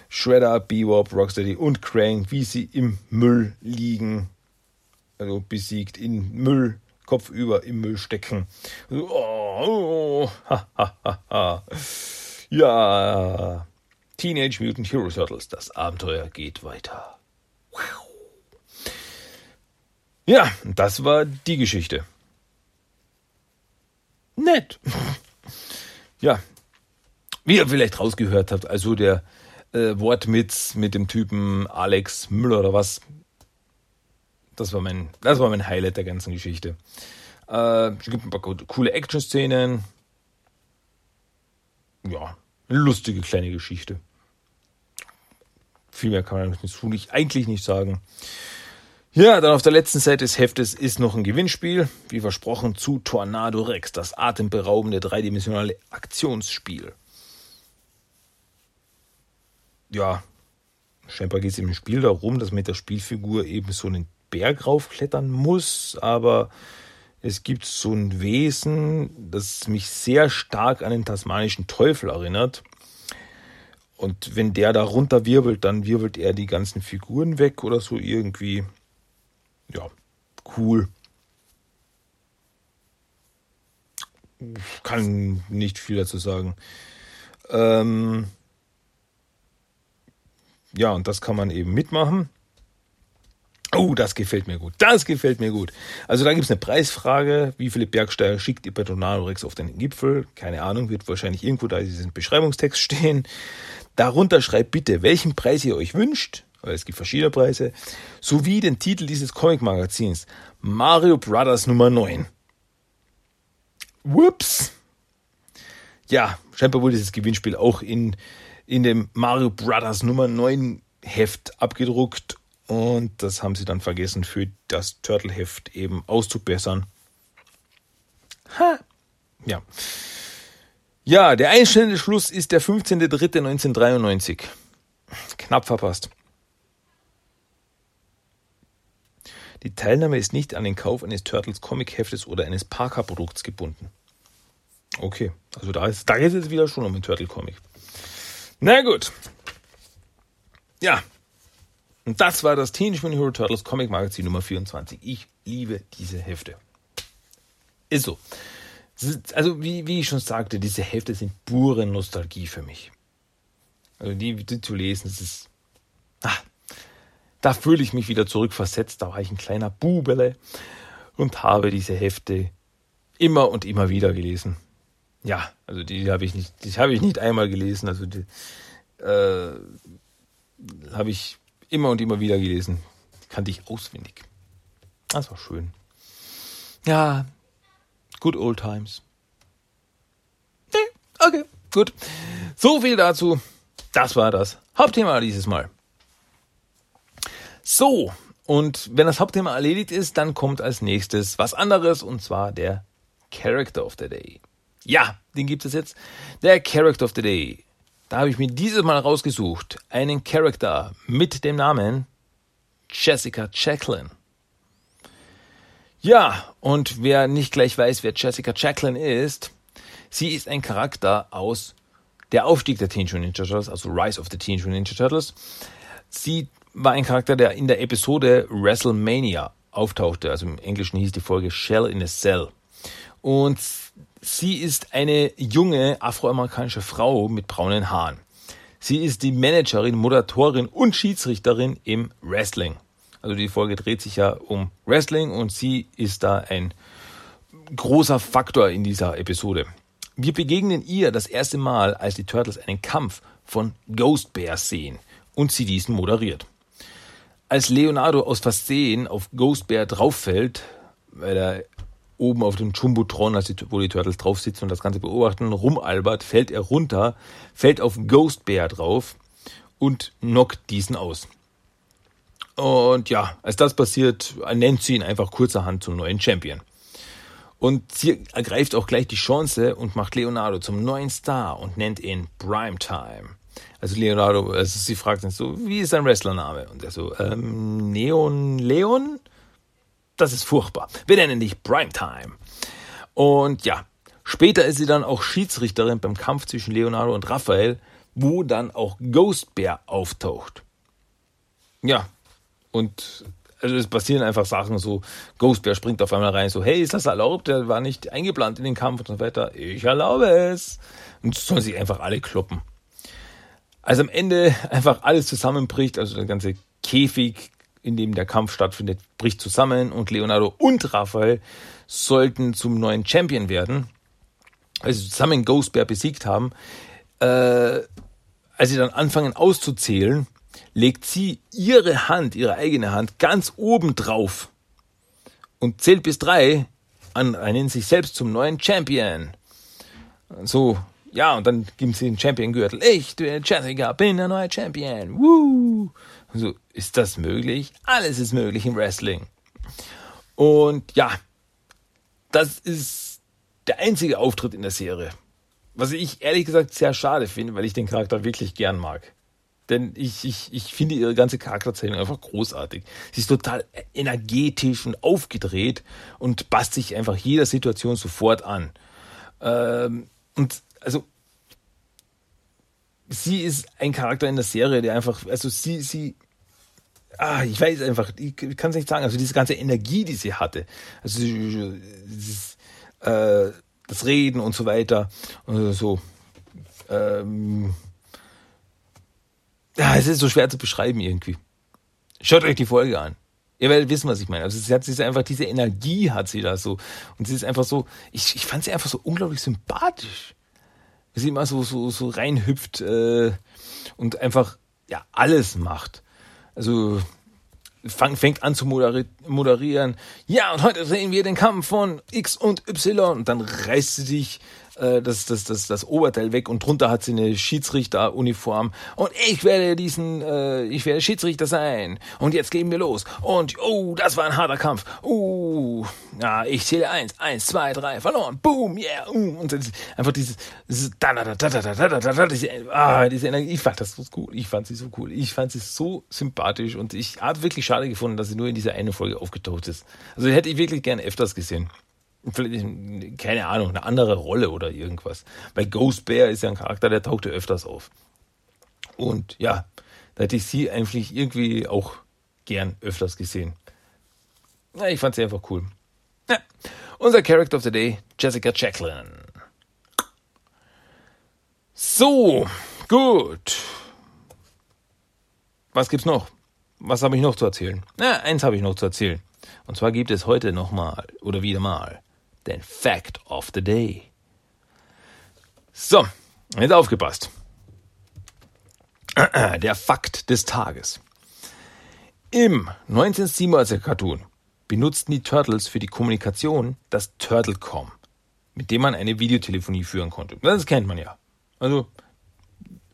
A: Shredder, Bebop, Rocksteady und Krang, wie sie im Müll liegen. Also besiegt in Müll, kopfüber im Müll stecken. Oh, oh, ha, ha, ha, ha. Ja, Teenage Mutant Hero Turtles, das Abenteuer geht weiter. Ja, das war die Geschichte nett. ja, wie ihr vielleicht rausgehört habt, also der äh, Wortwitz mit dem Typen Alex Müller oder was, das war mein, das war mein Highlight der ganzen Geschichte. Äh, es gibt ein paar coole Action-Szenen. Ja, eine lustige kleine Geschichte. Viel mehr kann man nicht, eigentlich nicht sagen. Ja, dann auf der letzten Seite des Heftes ist noch ein Gewinnspiel, wie versprochen, zu Tornado Rex, das atemberaubende dreidimensionale Aktionsspiel. Ja, scheinbar geht es im Spiel darum, dass man mit der Spielfigur eben so einen Berg raufklettern muss, aber es gibt so ein Wesen, das mich sehr stark an den tasmanischen Teufel erinnert. Und wenn der da runter wirbelt, dann wirbelt er die ganzen Figuren weg oder so irgendwie ja, cool. Kann nicht viel dazu sagen. Ähm ja, und das kann man eben mitmachen. Oh, das gefällt mir gut. Das gefällt mir gut. Also da gibt es eine Preisfrage. Wie viele Bergsteiger schickt ihr bei Tornado Rex auf den Gipfel? Keine Ahnung, wird wahrscheinlich irgendwo da diesen Beschreibungstext stehen. Darunter schreibt bitte, welchen Preis ihr euch wünscht weil es gibt verschiedene Preise, sowie den Titel dieses Comic-Magazins, Mario Brothers Nummer 9. Whoops! Ja, scheinbar wurde dieses Gewinnspiel auch in, in dem Mario Brothers Nummer 9 Heft abgedruckt und das haben sie dann vergessen für das Turtle-Heft eben auszubessern. Ha! Ja. Ja, der einstellende Schluss ist der 15.03.1993. Knapp verpasst. Die Teilnahme ist nicht an den Kauf eines Turtles Comic-Heftes oder eines Parker-Produkts gebunden. Okay, also da ist, da geht es wieder schon um ein Turtle-Comic. Na gut. Ja. Und das war das Teenage Mutant Hero Turtles Comic Magazin Nummer 24. Ich liebe diese Hefte. Ist so. Also, wie, wie ich schon sagte, diese Hefte sind pure Nostalgie für mich. Also, die, die zu lesen, das ist. Ah, da fühle ich mich wieder zurückversetzt. Da war ich ein kleiner Bubele und habe diese Hefte immer und immer wieder gelesen. Ja, also die habe ich nicht, die habe ich nicht einmal gelesen. Also die äh, habe ich immer und immer wieder gelesen. Kannte ich auswendig. Das war schön. Ja, good old times. Nee, okay, gut. So viel dazu. Das war das Hauptthema dieses Mal. So, und wenn das Hauptthema erledigt ist, dann kommt als nächstes was anderes und zwar der Character of the Day. Ja, den gibt es jetzt. Der Character of the Day. Da habe ich mir dieses Mal rausgesucht. Einen Character mit dem Namen Jessica Jacqueline. Ja, und wer nicht gleich weiß, wer Jessica Jacqueline ist, sie ist ein Charakter aus der Aufstieg der Teenage Mutant Ninja Turtles, also Rise of the Teenage Mutant Ninja Turtles. Sie war ein Charakter, der in der Episode WrestleMania auftauchte. Also im Englischen hieß die Folge Shell in a Cell. Und sie ist eine junge afroamerikanische Frau mit braunen Haaren. Sie ist die Managerin, Moderatorin und Schiedsrichterin im Wrestling. Also die Folge dreht sich ja um Wrestling und sie ist da ein großer Faktor in dieser Episode. Wir begegnen ihr das erste Mal, als die Turtles einen Kampf von Ghost Bears sehen und sie diesen moderiert. Als Leonardo aus Versehen auf Ghost Bear drauffällt, weil er oben auf dem Jumbotron, also wo die Turtles drauf sitzen und das Ganze beobachten, rumalbert, fällt er runter, fällt auf Ghost Bear drauf und knockt diesen aus. Und ja, als das passiert, nennt sie ihn einfach kurzerhand zum neuen Champion. Und sie ergreift auch gleich die Chance und macht Leonardo zum neuen Star und nennt ihn Primetime. Also Leonardo, also sie fragt ihn so, wie ist sein Wrestlername? Und er so, ähm, Neon Leon? Das ist furchtbar. Wir nennen dich Primetime. Und ja, später ist sie dann auch Schiedsrichterin beim Kampf zwischen Leonardo und Raphael, wo dann auch Ghost Bear auftaucht. Ja, und also es passieren einfach Sachen so, Ghost Bear springt auf einmal rein, so, hey, ist das erlaubt? Der war nicht eingeplant in den Kampf und so weiter. Ich erlaube es. Und sollen sich einfach alle kloppen. Als am Ende einfach alles zusammenbricht, also der ganze Käfig, in dem der Kampf stattfindet, bricht zusammen und Leonardo und Raphael sollten zum neuen Champion werden, als sie zusammen Ghost Bear besiegt haben. Äh, als sie dann anfangen auszuzählen, legt sie ihre Hand, ihre eigene Hand, ganz oben drauf und zählt bis drei an einen sich selbst zum neuen Champion. So ja, und dann gibt sie den Champion-Gürtel. Ich, der Jessica, bin der neue Champion. Woo! So, ist das möglich? Alles ist möglich im Wrestling. Und ja, das ist der einzige Auftritt in der Serie. Was ich ehrlich gesagt sehr schade finde, weil ich den Charakter wirklich gern mag. Denn ich, ich, ich finde ihre ganze Charakterzählung einfach großartig. Sie ist total energetisch und aufgedreht und passt sich einfach jeder Situation sofort an. Ähm, und also sie ist ein Charakter in der Serie, der einfach, also sie, sie, ah, ich weiß einfach, ich kann es nicht sagen, also diese ganze Energie, die sie hatte, also dieses, äh, das Reden und so weiter, und so, ähm, ja, es ist so schwer zu beschreiben irgendwie. Schaut euch die Folge an. Ihr werdet wissen, was ich meine. Also sie hat sie einfach diese Energie hat sie da so und sie ist einfach so. Ich, ich fand sie einfach so unglaublich sympathisch wie sie immer so, so, so reinhüpft äh, und einfach ja alles macht. Also fang, fängt an zu moderi moderieren. Ja, und heute sehen wir den Kampf von X und Y. Und dann reißt sie sich äh, das, das, das, das Oberteil weg und drunter hat sie eine Schiedsrichteruniform. Und ich werde diesen, äh, ich werde Schiedsrichter sein. Und jetzt gehen wir los. Und, oh, das war ein harter Kampf. Oh, ja, ich zähle eins, eins, zwei, drei, verloren. Boom, yeah. Uh, und einfach dieses, dieses da, da, da, da, da, da, da, da, diese, ah, diese Energie. Ich fand das so cool. Ich fand sie so cool. Ich fand sie so sympathisch und ich habe wirklich schade gefunden, dass sie nur in dieser eine Folge aufgetaucht ist. Also hätte ich wirklich gerne öfters gesehen vielleicht, keine Ahnung, eine andere Rolle oder irgendwas. Weil Ghost Bear ist ja ein Charakter, der tauchte öfters auf. Und ja, da hätte ich sie eigentlich irgendwie auch gern öfters gesehen. Ja, ich fand sie einfach cool. Ja. Unser Character of the Day, Jessica Jacqueline. So, gut. Was gibt's noch? Was habe ich noch zu erzählen? Na, eins habe ich noch zu erzählen. Und zwar gibt es heute nochmal oder wieder mal den Fact of the Day. So, jetzt aufgepasst. <clears throat> Der Fakt des Tages. Im 1987er Cartoon benutzten die Turtles für die Kommunikation das Turtlecom, mit dem man eine Videotelefonie führen konnte. Das kennt man ja. Also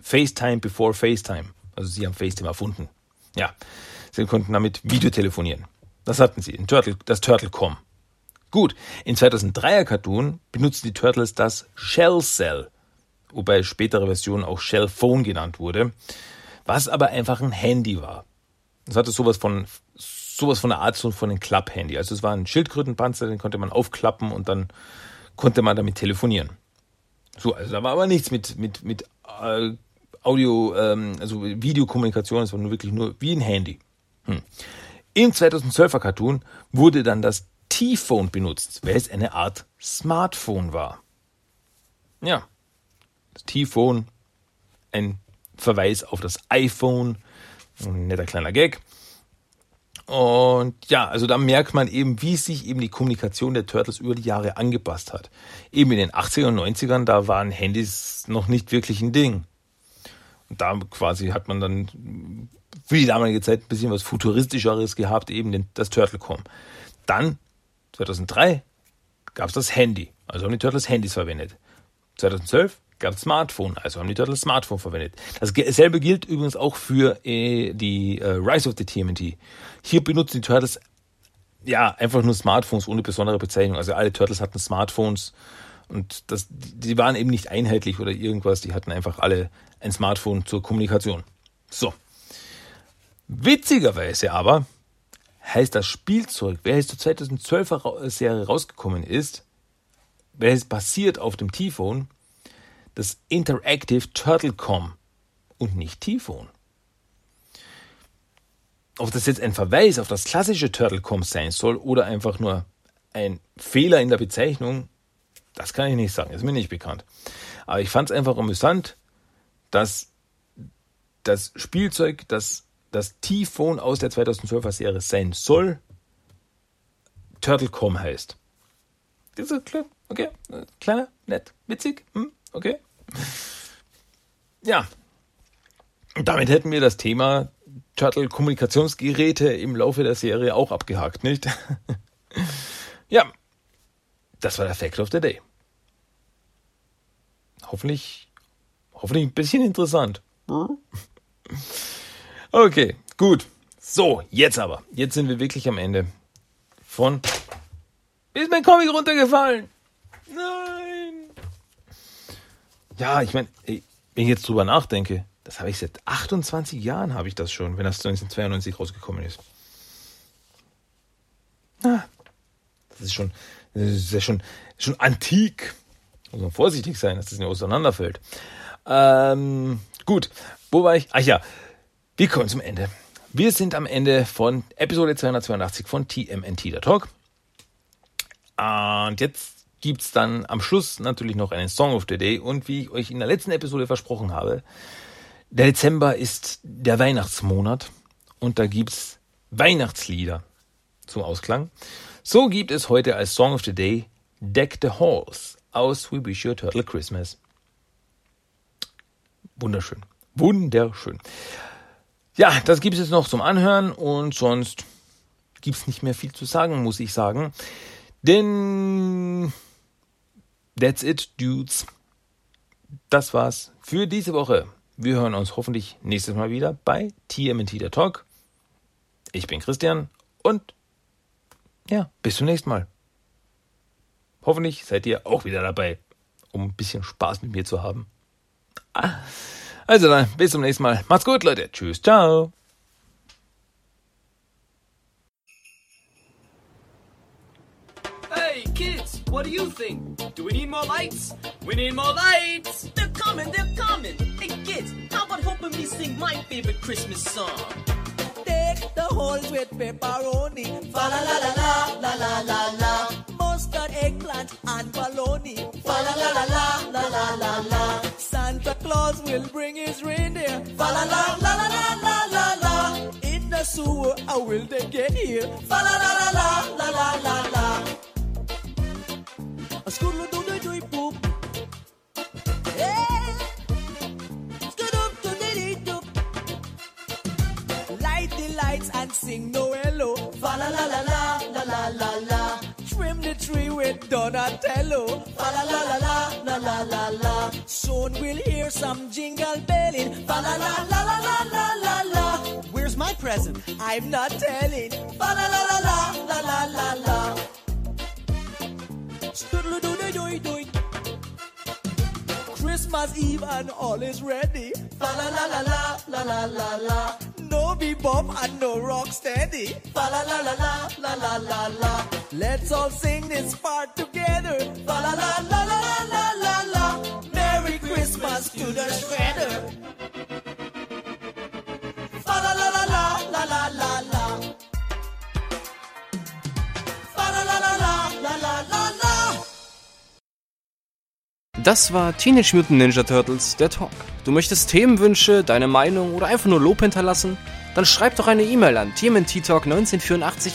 A: FaceTime before FaceTime. Also sie haben FaceTime erfunden. Ja, sie konnten damit Videotelefonieren. Das hatten sie, Turtle, das Turtlecom. Gut, in 2003er Cartoon benutzten die Turtles das Shell Cell, wobei spätere Version auch Shell Phone genannt wurde, was aber einfach ein Handy war. Das hatte sowas von sowas von der Art von einem Klapp-Handy. Also es war ein Schildkrötenpanzer, den konnte man aufklappen und dann konnte man damit telefonieren. So, also da war aber nichts mit mit mit äh, Audio, ähm, also Videokommunikation, es war nur wirklich nur wie ein Handy. Hm. Im 2012er Cartoon wurde dann das T-Phone benutzt, weil es eine Art Smartphone war. Ja, das T-Phone, ein Verweis auf das iPhone, ein netter kleiner Gag. Und ja, also da merkt man eben, wie sich eben die Kommunikation der Turtles über die Jahre angepasst hat. Eben in den 80er und 90ern, da waren Handys noch nicht wirklich ein Ding. Und da quasi hat man dann für die damalige Zeit ein bisschen was Futuristischeres gehabt, eben das Turtlecom. Dann, 2003, gab es das Handy. Also haben die Turtles Handys verwendet. 2012 gab es Smartphone, also haben die Turtles Smartphone verwendet. Dasselbe gilt übrigens auch für äh, die äh, Rise of the TMNT. Hier benutzen die Turtles ja einfach nur Smartphones ohne besondere Bezeichnung. Also alle Turtles hatten Smartphones und das, die waren eben nicht einheitlich oder irgendwas. Die hatten einfach alle ein Smartphone zur Kommunikation. So. Witzigerweise aber heißt das Spielzeug, welches zur 2012er Serie rausgekommen ist, welches basiert auf dem T-Phone, das Interactive Turtlecom und nicht T-Phone. Ob das jetzt ein Verweis auf das klassische Turtlecom sein soll oder einfach nur ein Fehler in der Bezeichnung, das kann ich nicht sagen, ist mir nicht bekannt. Aber ich fand es einfach amüsant, dass das Spielzeug, das das T-Phone aus der 2012er Serie sein soll, Turtlecom heißt. Das ist klar, okay, kleiner, nett, witzig, hm? okay. Ja, damit hätten wir das Thema Turtle-Kommunikationsgeräte im Laufe der Serie auch abgehakt, nicht? <laughs> ja, das war der Fact of the Day. Hoffentlich, hoffentlich ein bisschen interessant. Okay, gut. So, jetzt aber. Jetzt sind wir wirklich am Ende von. Ist mein Comic runtergefallen? Nein. Ja, ich meine, wenn ich jetzt drüber nachdenke, das habe ich seit 28 Jahren habe ich das schon, wenn das 1992 rausgekommen ist. Ah, das ist schon, das ist ja schon, schon antik. Muss man vorsichtig sein, dass das nicht auseinanderfällt. Ähm, gut, wo war ich? Ach ja, wir kommen zum Ende. Wir sind am Ende von Episode 282 von TMNT der Talk. Und jetzt gibt es dann am Schluss natürlich noch einen Song of the Day. Und wie ich euch in der letzten Episode versprochen habe, der Dezember ist der Weihnachtsmonat und da gibt es Weihnachtslieder zum Ausklang. So gibt es heute als Song of the Day Deck the Halls aus We Wish You a Turtle Christmas. Wunderschön. Wunderschön. Ja, das gibt es jetzt noch zum Anhören und sonst gibt es nicht mehr viel zu sagen, muss ich sagen. Denn that's it, dudes. Das war's für diese Woche. Wir hören uns hoffentlich nächstes Mal wieder bei TMNT der Talk. Ich bin Christian und ja, bis zum nächsten Mal. Hoffentlich seid ihr auch wieder dabei, um ein bisschen Spaß mit mir zu haben. Ah. Also dann, bis zum nächsten Mal. Macht's gut, Leute. Tschüss, ciao.
C: Hey, kids, what do you think? Do we need more lights? We need more lights! They're coming, they're coming! Hey, kids, how about helping me sing my favorite Christmas song?
D: Take the holes with pepperoni. Fa la la la la la la la la. Mustard, eggplant, and bologna. Fa la la la la la la la la. Santa Claus will bring his reindeer. Fa la la la la la la la la. In the sewer, how will they get here? Fa la la la la la la la la. A scoodle do do do poop. Hey, scoop do do do do. Light the lights and sing no hello. Fa la la la la with Donatello. Fa la la la la la la la. Soon we'll hear some jingle belling. Fa la la la la la la la la.
C: Where's my present?
D: I'm not telling. Fa la la la la la la la la. Christmas Eve and all is ready. Fa la la la la la la la la. No bebop and no rock steady. Fa la la la la la la la la. Let's all sing this part together. Fa la la la la la la la la. Merry Christmas to the shredder.
E: Das war Teenage Mutant Ninja Turtles, der Talk. Du möchtest Themenwünsche, deine Meinung oder einfach nur Lob hinterlassen? Dann schreib doch eine E-Mail an tmnttalk1984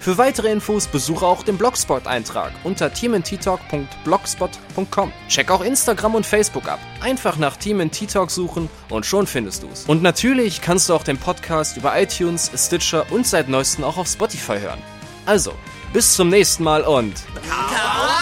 E: Für weitere Infos besuche auch den Blogspot-Eintrag unter tmnttalk.blogspot.com. Check auch Instagram und Facebook ab. Einfach nach TMNT Talk suchen und schon findest du's. Und natürlich kannst du auch den Podcast über iTunes, Stitcher und seit neuestem auch auf Spotify hören. Also, bis zum nächsten Mal und...
D: Come